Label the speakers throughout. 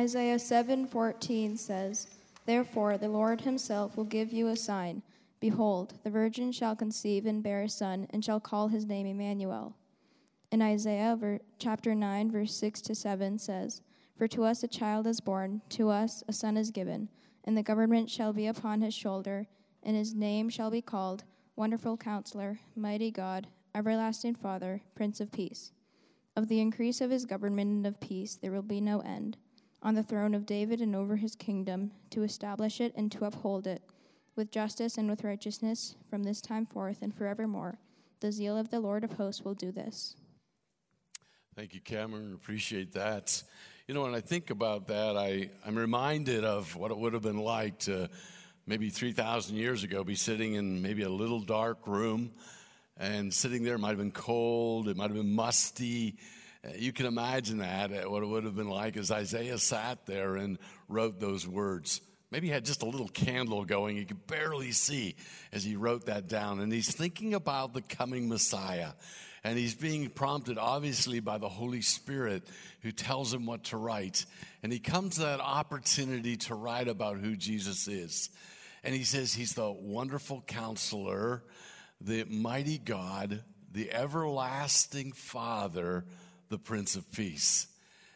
Speaker 1: Isaiah 7:14 says, "Therefore the Lord himself will give you a sign. Behold, the virgin shall conceive and bear a son, and shall call his name Emmanuel." In Isaiah ver- chapter 9 verse 6 to 7 says, "For to us a child is born, to us a son is given, and the government shall be upon his shoulder, and his name shall be called Wonderful Counselor, Mighty God, Everlasting Father, Prince of Peace." Of the increase of his government and of peace there will be no end on the throne of David and over his kingdom, to establish it and to uphold it with justice and with righteousness from this time forth and forevermore. The zeal of the Lord of hosts will do this.
Speaker 2: Thank you, Cameron. Appreciate that. You know, when I think about that, I, I'm reminded of what it would have been like to maybe 3,000 years ago be sitting in maybe a little dark room and sitting there. It might have been cold, it might have been musty. Uh, You can imagine that, uh, what it would have been like as Isaiah sat there and wrote those words. Maybe he had just a little candle going. He could barely see as he wrote that down. And he's thinking about the coming Messiah. And he's being prompted, obviously, by the Holy Spirit who tells him what to write. And he comes to that opportunity to write about who Jesus is. And he says he's the wonderful counselor, the mighty God, the everlasting Father, the Prince of Peace.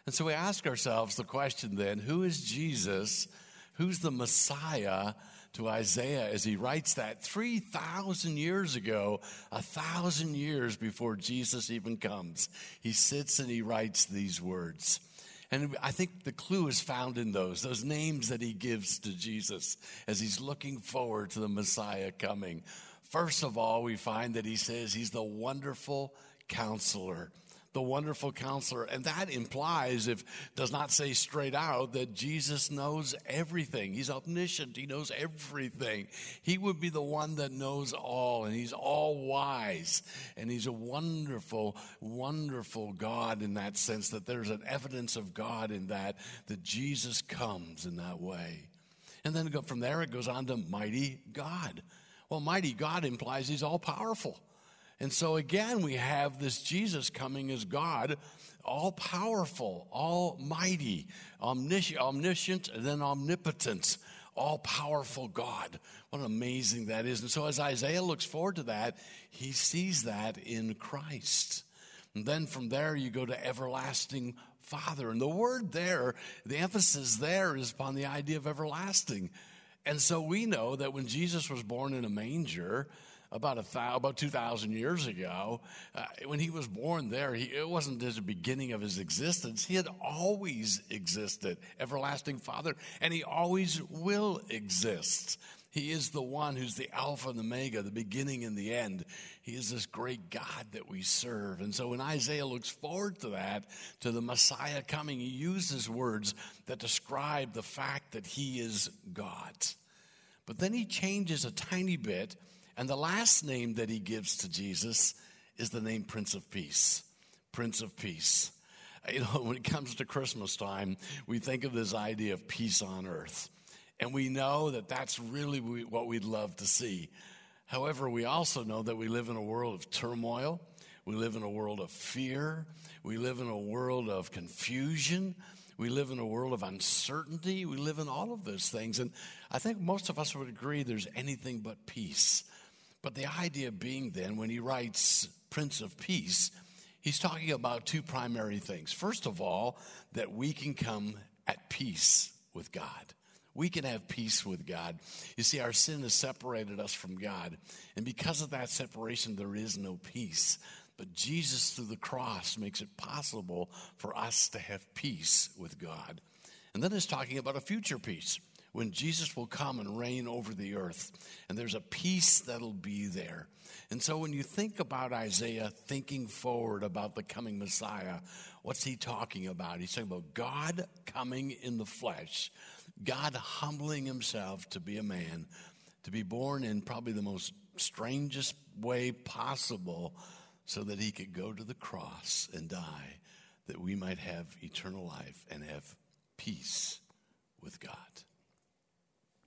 Speaker 2: And so we ask ourselves the question then who is Jesus? Who's the Messiah to Isaiah as he writes that 3,000 years ago, a thousand years before Jesus even comes? He sits and he writes these words. And I think the clue is found in those, those names that he gives to Jesus as he's looking forward to the Messiah coming. First of all, we find that he says he's the wonderful counselor the wonderful counselor. And that implies if does not say straight out that jesus knows everything. He's omniscient. He knows everything. He would be the one that knows all and he's all wise and he's a wonderful wonderful god in that sense that there's an evidence of god in that that jesus comes in that way. And then from there it goes on to mighty god. Well mighty god implies he's all powerful and so again, we have this Jesus coming as God, all powerful, almighty, omniscient, and then omnipotent, all powerful God. What amazing that is. And so as Isaiah looks forward to that, he sees that in Christ. And then from there, you go to everlasting Father. And the word there, the emphasis there is upon the idea of everlasting. And so we know that when Jesus was born in a manger, about a thou, about 2,000 years ago, uh, when he was born there, he, it wasn't just the beginning of his existence. He had always existed, everlasting Father, and he always will exist. He is the one who's the Alpha and the Omega, the beginning and the end. He is this great God that we serve. And so when Isaiah looks forward to that, to the Messiah coming, he uses words that describe the fact that he is God. But then he changes a tiny bit and the last name that he gives to Jesus is the name Prince of Peace. Prince of Peace. Uh, you know, when it comes to Christmas time, we think of this idea of peace on earth. And we know that that's really what we'd love to see. However, we also know that we live in a world of turmoil. We live in a world of fear. We live in a world of confusion. We live in a world of uncertainty. We live in all of those things. And I think most of us would agree there's anything but peace. But the idea being then, when he writes Prince of Peace, he's talking about two primary things. First of all, that we can come at peace with God. We can have peace with God. You see, our sin has separated us from God. And because of that separation, there is no peace. But Jesus, through the cross, makes it possible for us to have peace with God. And then it's talking about a future peace when Jesus will come and reign over the earth. And there's a peace that'll be there. And so when you think about Isaiah thinking forward about the coming Messiah, what's he talking about? He's talking about God coming in the flesh, God humbling himself to be a man, to be born in probably the most strangest way possible so that he could go to the cross and die, that we might have eternal life and have peace with God.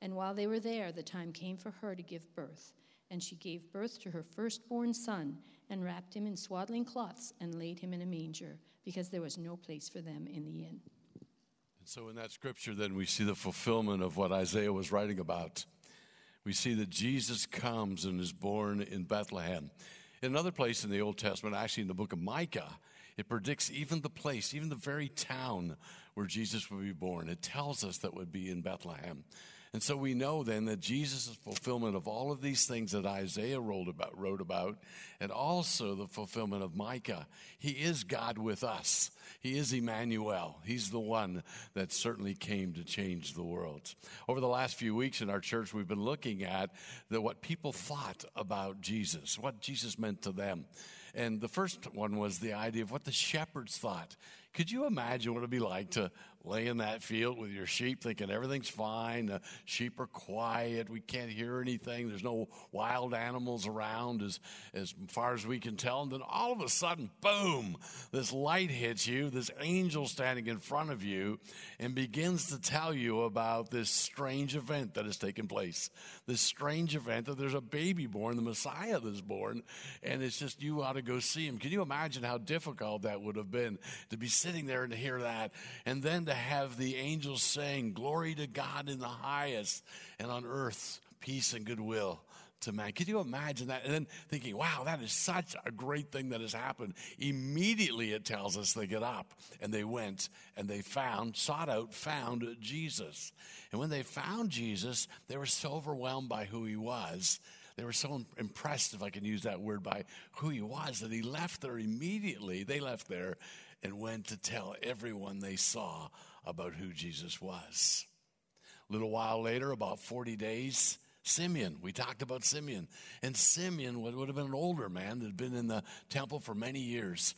Speaker 3: And while they were there, the time came for her to give birth. And she gave birth to her firstborn son, and wrapped him in swaddling cloths, and laid him in a manger, because there was no place for them in the inn.
Speaker 2: And so, in that scripture, then we see the fulfillment of what Isaiah was writing about. We see that Jesus comes and is born in Bethlehem. In another place in the Old Testament, actually in the book of Micah, it predicts even the place, even the very town where Jesus would be born. It tells us that would be in Bethlehem. And so we know then that Jesus' fulfillment of all of these things that Isaiah wrote about, wrote about, and also the fulfillment of Micah. He is God with us. He is Emmanuel. He's the one that certainly came to change the world. Over the last few weeks in our church, we've been looking at the, what people thought about Jesus, what Jesus meant to them. And the first one was the idea of what the shepherds thought. Could you imagine what it'd be like to lay in that field with your sheep thinking everything's fine. The sheep are quiet. We can't hear anything. There's no wild animals around as, as far as we can tell. And then all of a sudden, boom, this light hits you, this angel standing in front of you, and begins to tell you about this strange event that has taken place. This strange event that there's a baby born, the Messiah that's born, and it's just you ought to go see him. Can you imagine how difficult that would have been to be sitting there and to hear that? And then to have the angels saying, Glory to God in the highest, and on earth, peace and goodwill to man. Can you imagine that? And then thinking, wow, that is such a great thing that has happened. Immediately it tells us they get up and they went and they found, sought out, found Jesus. And when they found Jesus, they were so overwhelmed by who he was. They were so impressed, if I can use that word, by who he was, that he left there immediately. They left there and went to tell everyone they saw about who Jesus was. A little while later, about 40 days, Simeon, we talked about Simeon. And Simeon would, would have been an older man that had been in the temple for many years.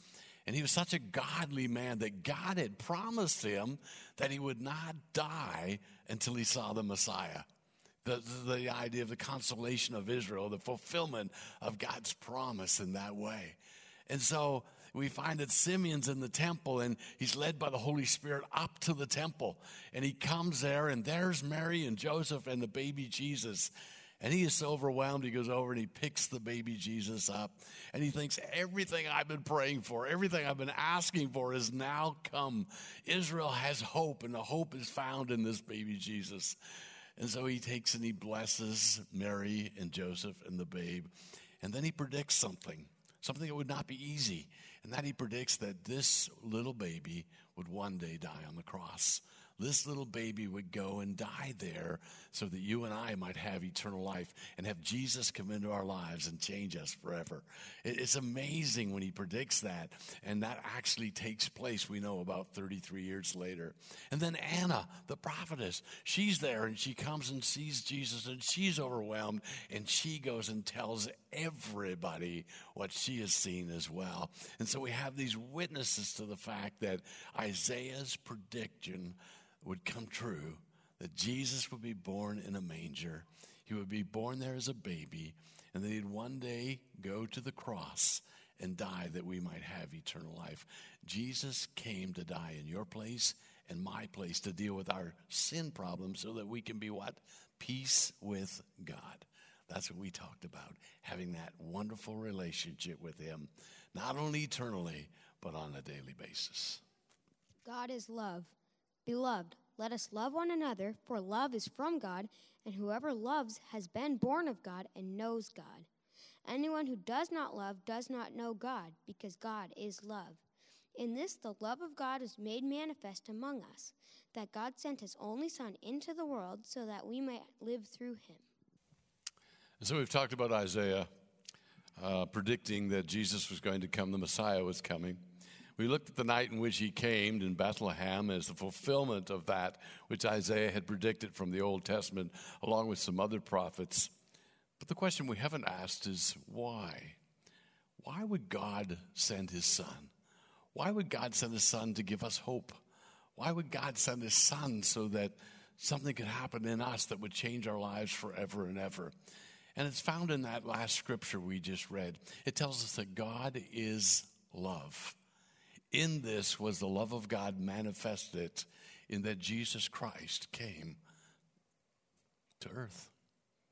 Speaker 2: And he was such a godly man that God had promised him that he would not die until he saw the Messiah. The, the, the idea of the consolation of Israel, the fulfillment of God's promise in that way. And so we find that Simeon's in the temple and he's led by the Holy Spirit up to the temple. And he comes there, and there's Mary and Joseph and the baby Jesus. And he is so overwhelmed, he goes over and he picks the baby Jesus up. And he thinks, everything I've been praying for, everything I've been asking for has now come. Israel has hope, and the hope is found in this baby Jesus. And so he takes and he blesses Mary and Joseph and the babe. And then he predicts something, something that would not be easy and that he predicts that this little baby would one day die on the cross this little baby would go and die there so that you and I might have eternal life and have Jesus come into our lives and change us forever. It's amazing when he predicts that, and that actually takes place, we know, about 33 years later. And then Anna, the prophetess, she's there and she comes and sees Jesus and she's overwhelmed and she goes and tells everybody what she has seen as well. And so we have these witnesses to the fact that Isaiah's prediction would come true that Jesus would be born in a manger. He would be born there as a baby, and that he'd one day go to the cross and die that we might have eternal life. Jesus came to die in your place and my place to deal with our sin problems so that we can be what? Peace with God. That's what we talked about, having that wonderful relationship with Him, not only eternally, but on a daily basis.
Speaker 4: God is love. Beloved, let us love one another, for love is from God, and whoever loves has been born of God and knows God. Anyone who does not love does not know God, because God is love. In this, the love of God is made manifest among us, that God sent his only Son into the world so that we might live through him.
Speaker 2: So we've talked about Isaiah uh, predicting that Jesus was going to come, the Messiah was coming. We looked at the night in which he came in Bethlehem as the fulfillment of that which Isaiah had predicted from the Old Testament, along with some other prophets. But the question we haven't asked is why? Why would God send his son? Why would God send his son to give us hope? Why would God send his son so that something could happen in us that would change our lives forever and ever. And it's found in that last scripture we just read. It tells us that God is love. In this was the love of God manifested in that Jesus Christ came to earth.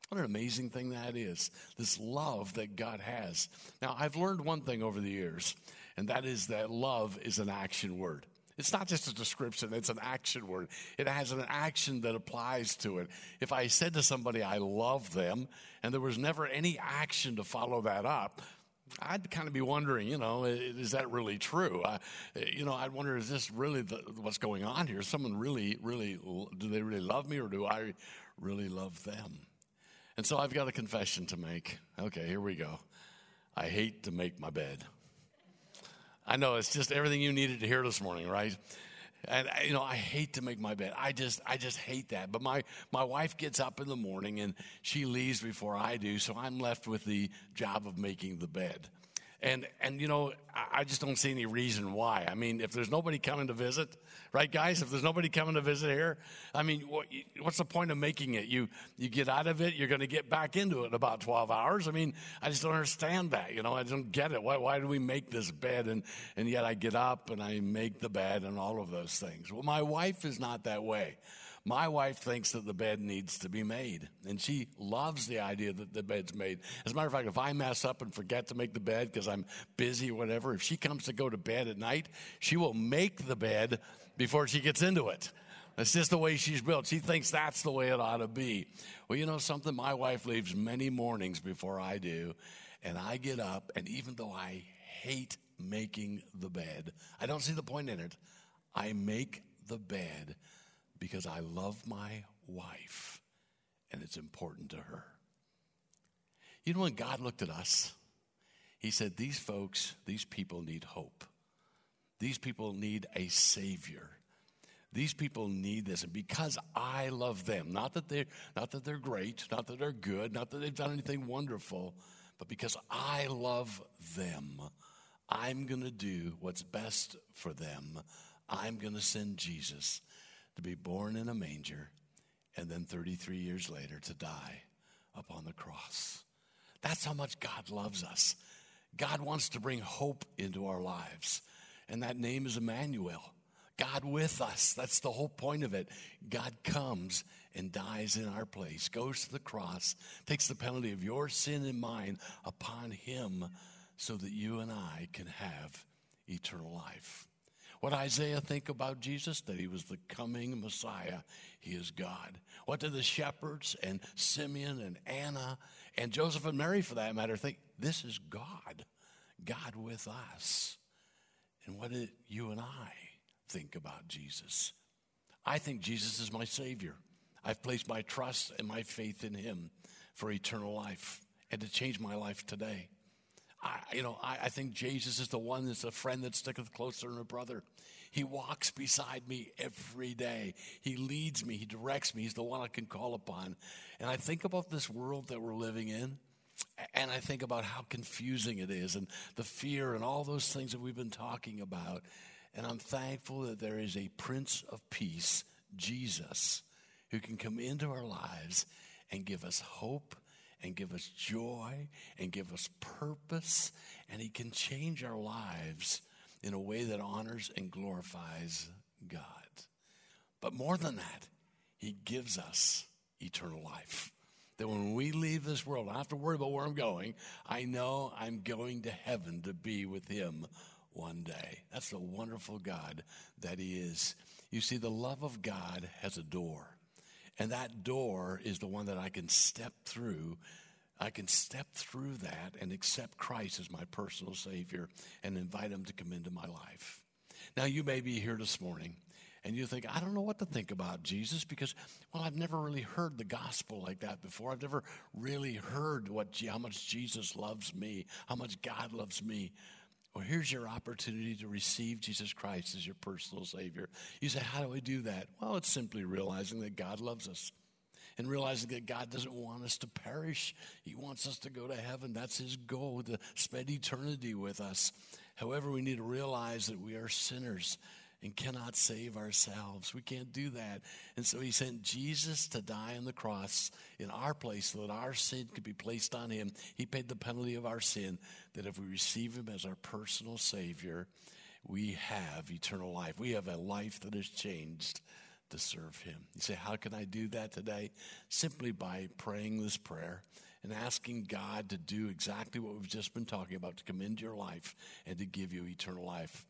Speaker 2: What an amazing thing that is, this love that God has. Now, I've learned one thing over the years, and that is that love is an action word. It's not just a description, it's an action word. It has an action that applies to it. If I said to somebody, I love them, and there was never any action to follow that up, I'd kind of be wondering, you know, is that really true? Uh, you know, I'd wonder, is this really the, what's going on here? Someone really, really, do they really love me or do I really love them? And so I've got a confession to make. Okay, here we go. I hate to make my bed. I know it's just everything you needed to hear this morning, right? And you know, I hate to make my bed. I just, I just hate that. But my my wife gets up in the morning and she leaves before I do, so I'm left with the job of making the bed. And and you know, I just don't see any reason why. I mean, if there's nobody coming to visit, right, guys? If there's nobody coming to visit here, I mean, what, what's the point of making it? You you get out of it, you're going to get back into it in about 12 hours. I mean, I just don't understand that. You know, I don't get it. Why why do we make this bed and and yet I get up and I make the bed and all of those things? Well, my wife is not that way. My wife thinks that the bed needs to be made, and she loves the idea that the bed's made. As a matter of fact, if I mess up and forget to make the bed because I'm busy or whatever, if she comes to go to bed at night, she will make the bed before she gets into it. That's just the way she's built. She thinks that's the way it ought to be. Well, you know something? My wife leaves many mornings before I do, and I get up, and even though I hate making the bed, I don't see the point in it. I make the bed because I love my wife and it's important to her. You know, when God looked at us, He said, These folks, these people need hope. These people need a Savior. These people need this. And because I love them, not that they're, not that they're great, not that they're good, not that they've done anything wonderful, but because I love them, I'm going to do what's best for them. I'm going to send Jesus to be born in a manger and then 33 years later to die upon the cross. That's how much God loves us. God wants to bring hope into our lives, and that name is Emmanuel. God with us. That's the whole point of it. God comes and dies in our place, goes to the cross, takes the penalty of your sin and mine upon him so that you and I can have eternal life. What Isaiah think about Jesus? That he was the coming Messiah. He is God. What did the shepherds and Simeon and Anna and Joseph and Mary, for that matter, think? This is God, God with us. And what did you and I think about Jesus? I think Jesus is my Savior. I've placed my trust and my faith in Him for eternal life and to change my life today. I, you know, I, I think Jesus is the one that's a friend that sticketh closer than a brother. He walks beside me every day. He leads me. He directs me. He's the one I can call upon. And I think about this world that we're living in, and I think about how confusing it is, and the fear, and all those things that we've been talking about. And I'm thankful that there is a Prince of Peace, Jesus, who can come into our lives and give us hope and give us joy and give us purpose, and He can change our lives in a way that honors and glorifies God. But more than that, He gives us eternal life. That when we leave this world, I don't have to worry about where I'm going. I know I'm going to heaven to be with Him one day. That's the wonderful God that He is. You see, the love of God has a door. And that door is the one that I can step through. I can step through that and accept Christ as my personal Savior and invite Him to come into my life. Now, you may be here this morning and you think, I don't know what to think about Jesus because, well, I've never really heard the gospel like that before. I've never really heard what, how much Jesus loves me, how much God loves me. Well, here's your opportunity to receive Jesus Christ as your personal Savior. You say, How do I do that? Well, it's simply realizing that God loves us and realizing that God doesn't want us to perish. He wants us to go to heaven. That's His goal, to spend eternity with us. However, we need to realize that we are sinners and cannot save ourselves. We can't do that. And so he sent Jesus to die on the cross in our place so that our sin could be placed on him. He paid the penalty of our sin, that if we receive him as our personal Savior, we have eternal life. We have a life that has changed to serve him. You say, How can I do that today? Simply by praying this prayer and asking God to do exactly what we've just been talking about to come into your life and to give you eternal life.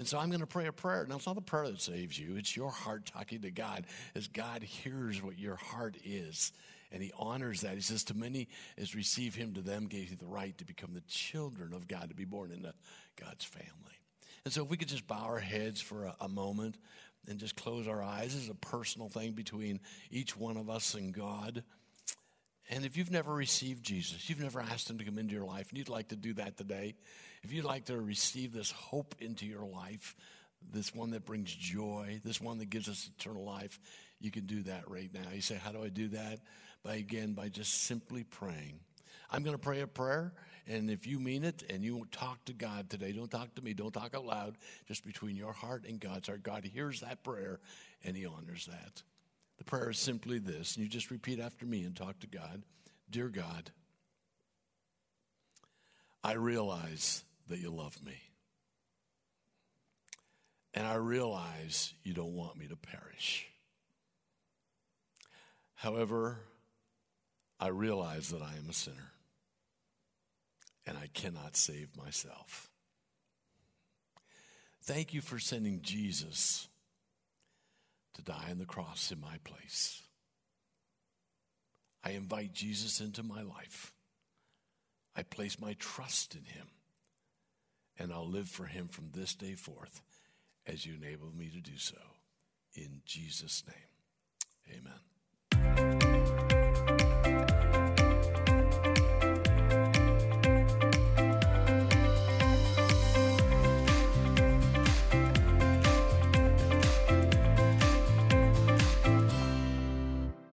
Speaker 2: And so I'm going to pray a prayer. Now, it's not the prayer that saves you, it's your heart talking to God as God hears what your heart is. And he honors that. He says, To many as receive him, to them gave he the right to become the children of God, to be born into God's family. And so, if we could just bow our heads for a, a moment and just close our eyes, this is a personal thing between each one of us and God. And if you've never received Jesus, you've never asked him to come into your life, and you'd like to do that today, if you'd like to receive this hope into your life, this one that brings joy, this one that gives us eternal life, you can do that right now. You say, How do I do that? By again, by just simply praying. I'm going to pray a prayer, and if you mean it and you talk to God today, don't talk to me, don't talk out loud, just between your heart and God's heart. God hears that prayer and He honors that. The prayer is simply this, and you just repeat after me and talk to God Dear God, I realize that you love me. And I realize you don't want me to perish. However, I realize that I am a sinner and I cannot save myself. Thank you for sending Jesus to die on the cross in my place. I invite Jesus into my life. I place my trust in him, and I'll live for him from this day forth as you enable me to do so. In Jesus' name, amen.